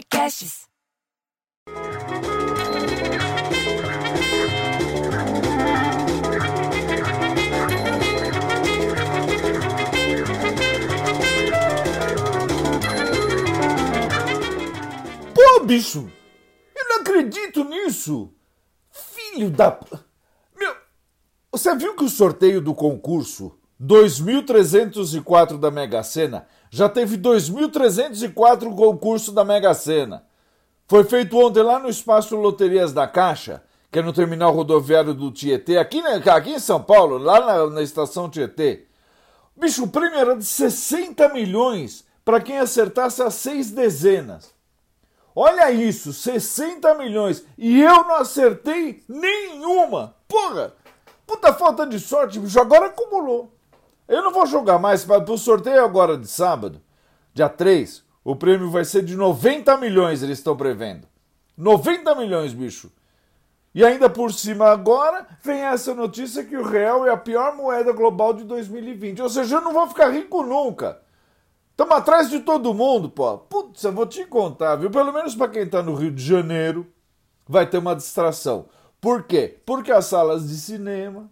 Podcasts. Pô, bicho! Eu não acredito nisso! Filho da. Meu. Você viu que o sorteio do concurso 2304 da Mega Sena já teve 2304 concurso da Mega Sena? Foi feito ontem lá no espaço Loterias da Caixa, que é no terminal rodoviário do Tietê, aqui, aqui em São Paulo, lá na, na estação Tietê. Bicho, o prêmio era de 60 milhões para quem acertasse as seis dezenas. Olha isso, 60 milhões. E eu não acertei nenhuma. Porra! Puta falta de sorte, bicho. Agora acumulou. Eu não vou jogar mais para o sorteio agora de sábado, dia 3. O prêmio vai ser de 90 milhões, eles estão prevendo. 90 milhões, bicho. E ainda por cima agora vem essa notícia que o real é a pior moeda global de 2020. Ou seja, eu não vou ficar rico nunca. Estamos atrás de todo mundo, pô. Putz, eu vou te contar, viu? Pelo menos para quem está no Rio de Janeiro, vai ter uma distração. Por quê? Porque as salas de cinema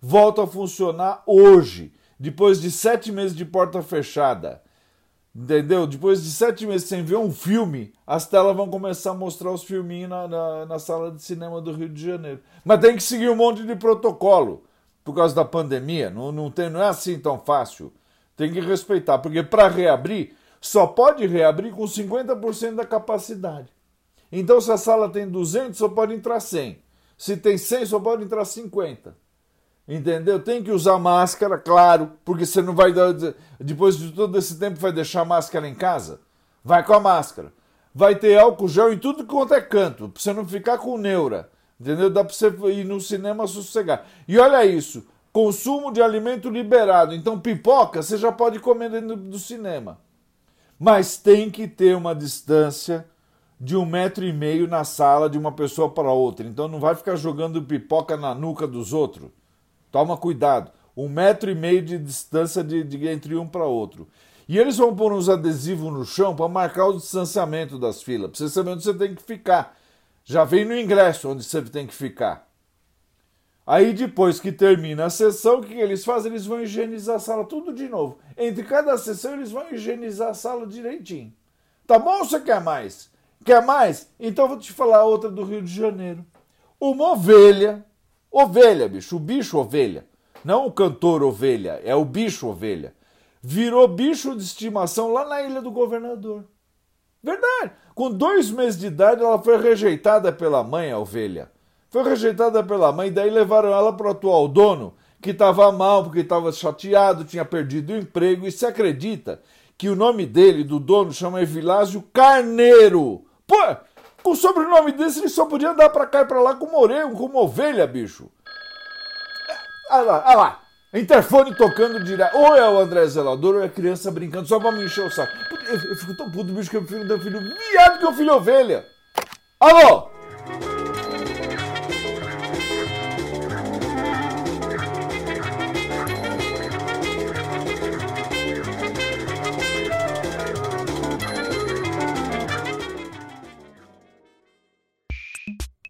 voltam a funcionar hoje, depois de sete meses de porta fechada. Entendeu? Depois de sete meses sem ver um filme, as telas vão começar a mostrar os filminhos na, na, na, sala de cinema do Rio de Janeiro. Mas tem que seguir um monte de protocolo por causa da pandemia. Não, não, tem, não é assim tão fácil. Tem que respeitar, porque para reabrir, só pode reabrir com 50% da capacidade. Então, se a sala tem 200, só pode entrar 100. Se tem 100, só pode entrar 50. Entendeu? Tem que usar máscara, claro, porque você não vai dar. Depois de todo esse tempo, vai deixar a máscara em casa? Vai com a máscara. Vai ter álcool gel em tudo quanto é canto, pra você não ficar com neura. Entendeu? Dá pra você ir no cinema sossegar. E olha isso: consumo de alimento liberado. Então, pipoca você já pode comer dentro do cinema. Mas tem que ter uma distância de um metro e meio na sala de uma pessoa para outra. Então não vai ficar jogando pipoca na nuca dos outros. Toma cuidado. Um metro e meio de distância de, de entre um para outro. E eles vão pôr uns adesivos no chão para marcar o distanciamento das filas. Para você saber onde você tem que ficar. Já vem no ingresso onde você tem que ficar. Aí depois que termina a sessão, o que eles fazem? Eles vão higienizar a sala tudo de novo. Entre cada sessão eles vão higienizar a sala direitinho. Tá bom ou você quer mais? Quer mais? Então vou te falar outra do Rio de Janeiro. Uma ovelha, ovelha, bicho, o bicho ovelha, não o cantor ovelha, é o bicho ovelha, virou bicho de estimação lá na Ilha do Governador. Verdade. Com dois meses de idade ela foi rejeitada pela mãe, a ovelha. Foi rejeitada pela mãe, daí levaram ela para o atual dono, que estava mal, porque estava chateado, tinha perdido o emprego, e se acredita que o nome dele, do dono, chama Evilásio Carneiro. Pô, com o sobrenome desse ele só podia andar para cá e para lá como orelha, como ovelha, bicho. Olha lá, olha lá. Interfone tocando direto. Ou é o André Zelador ou é a criança brincando só pra me encher o saco. Eu, eu fico tão puto, bicho, que eu prefiro dar filho viado que eu filho ovelha. Alô?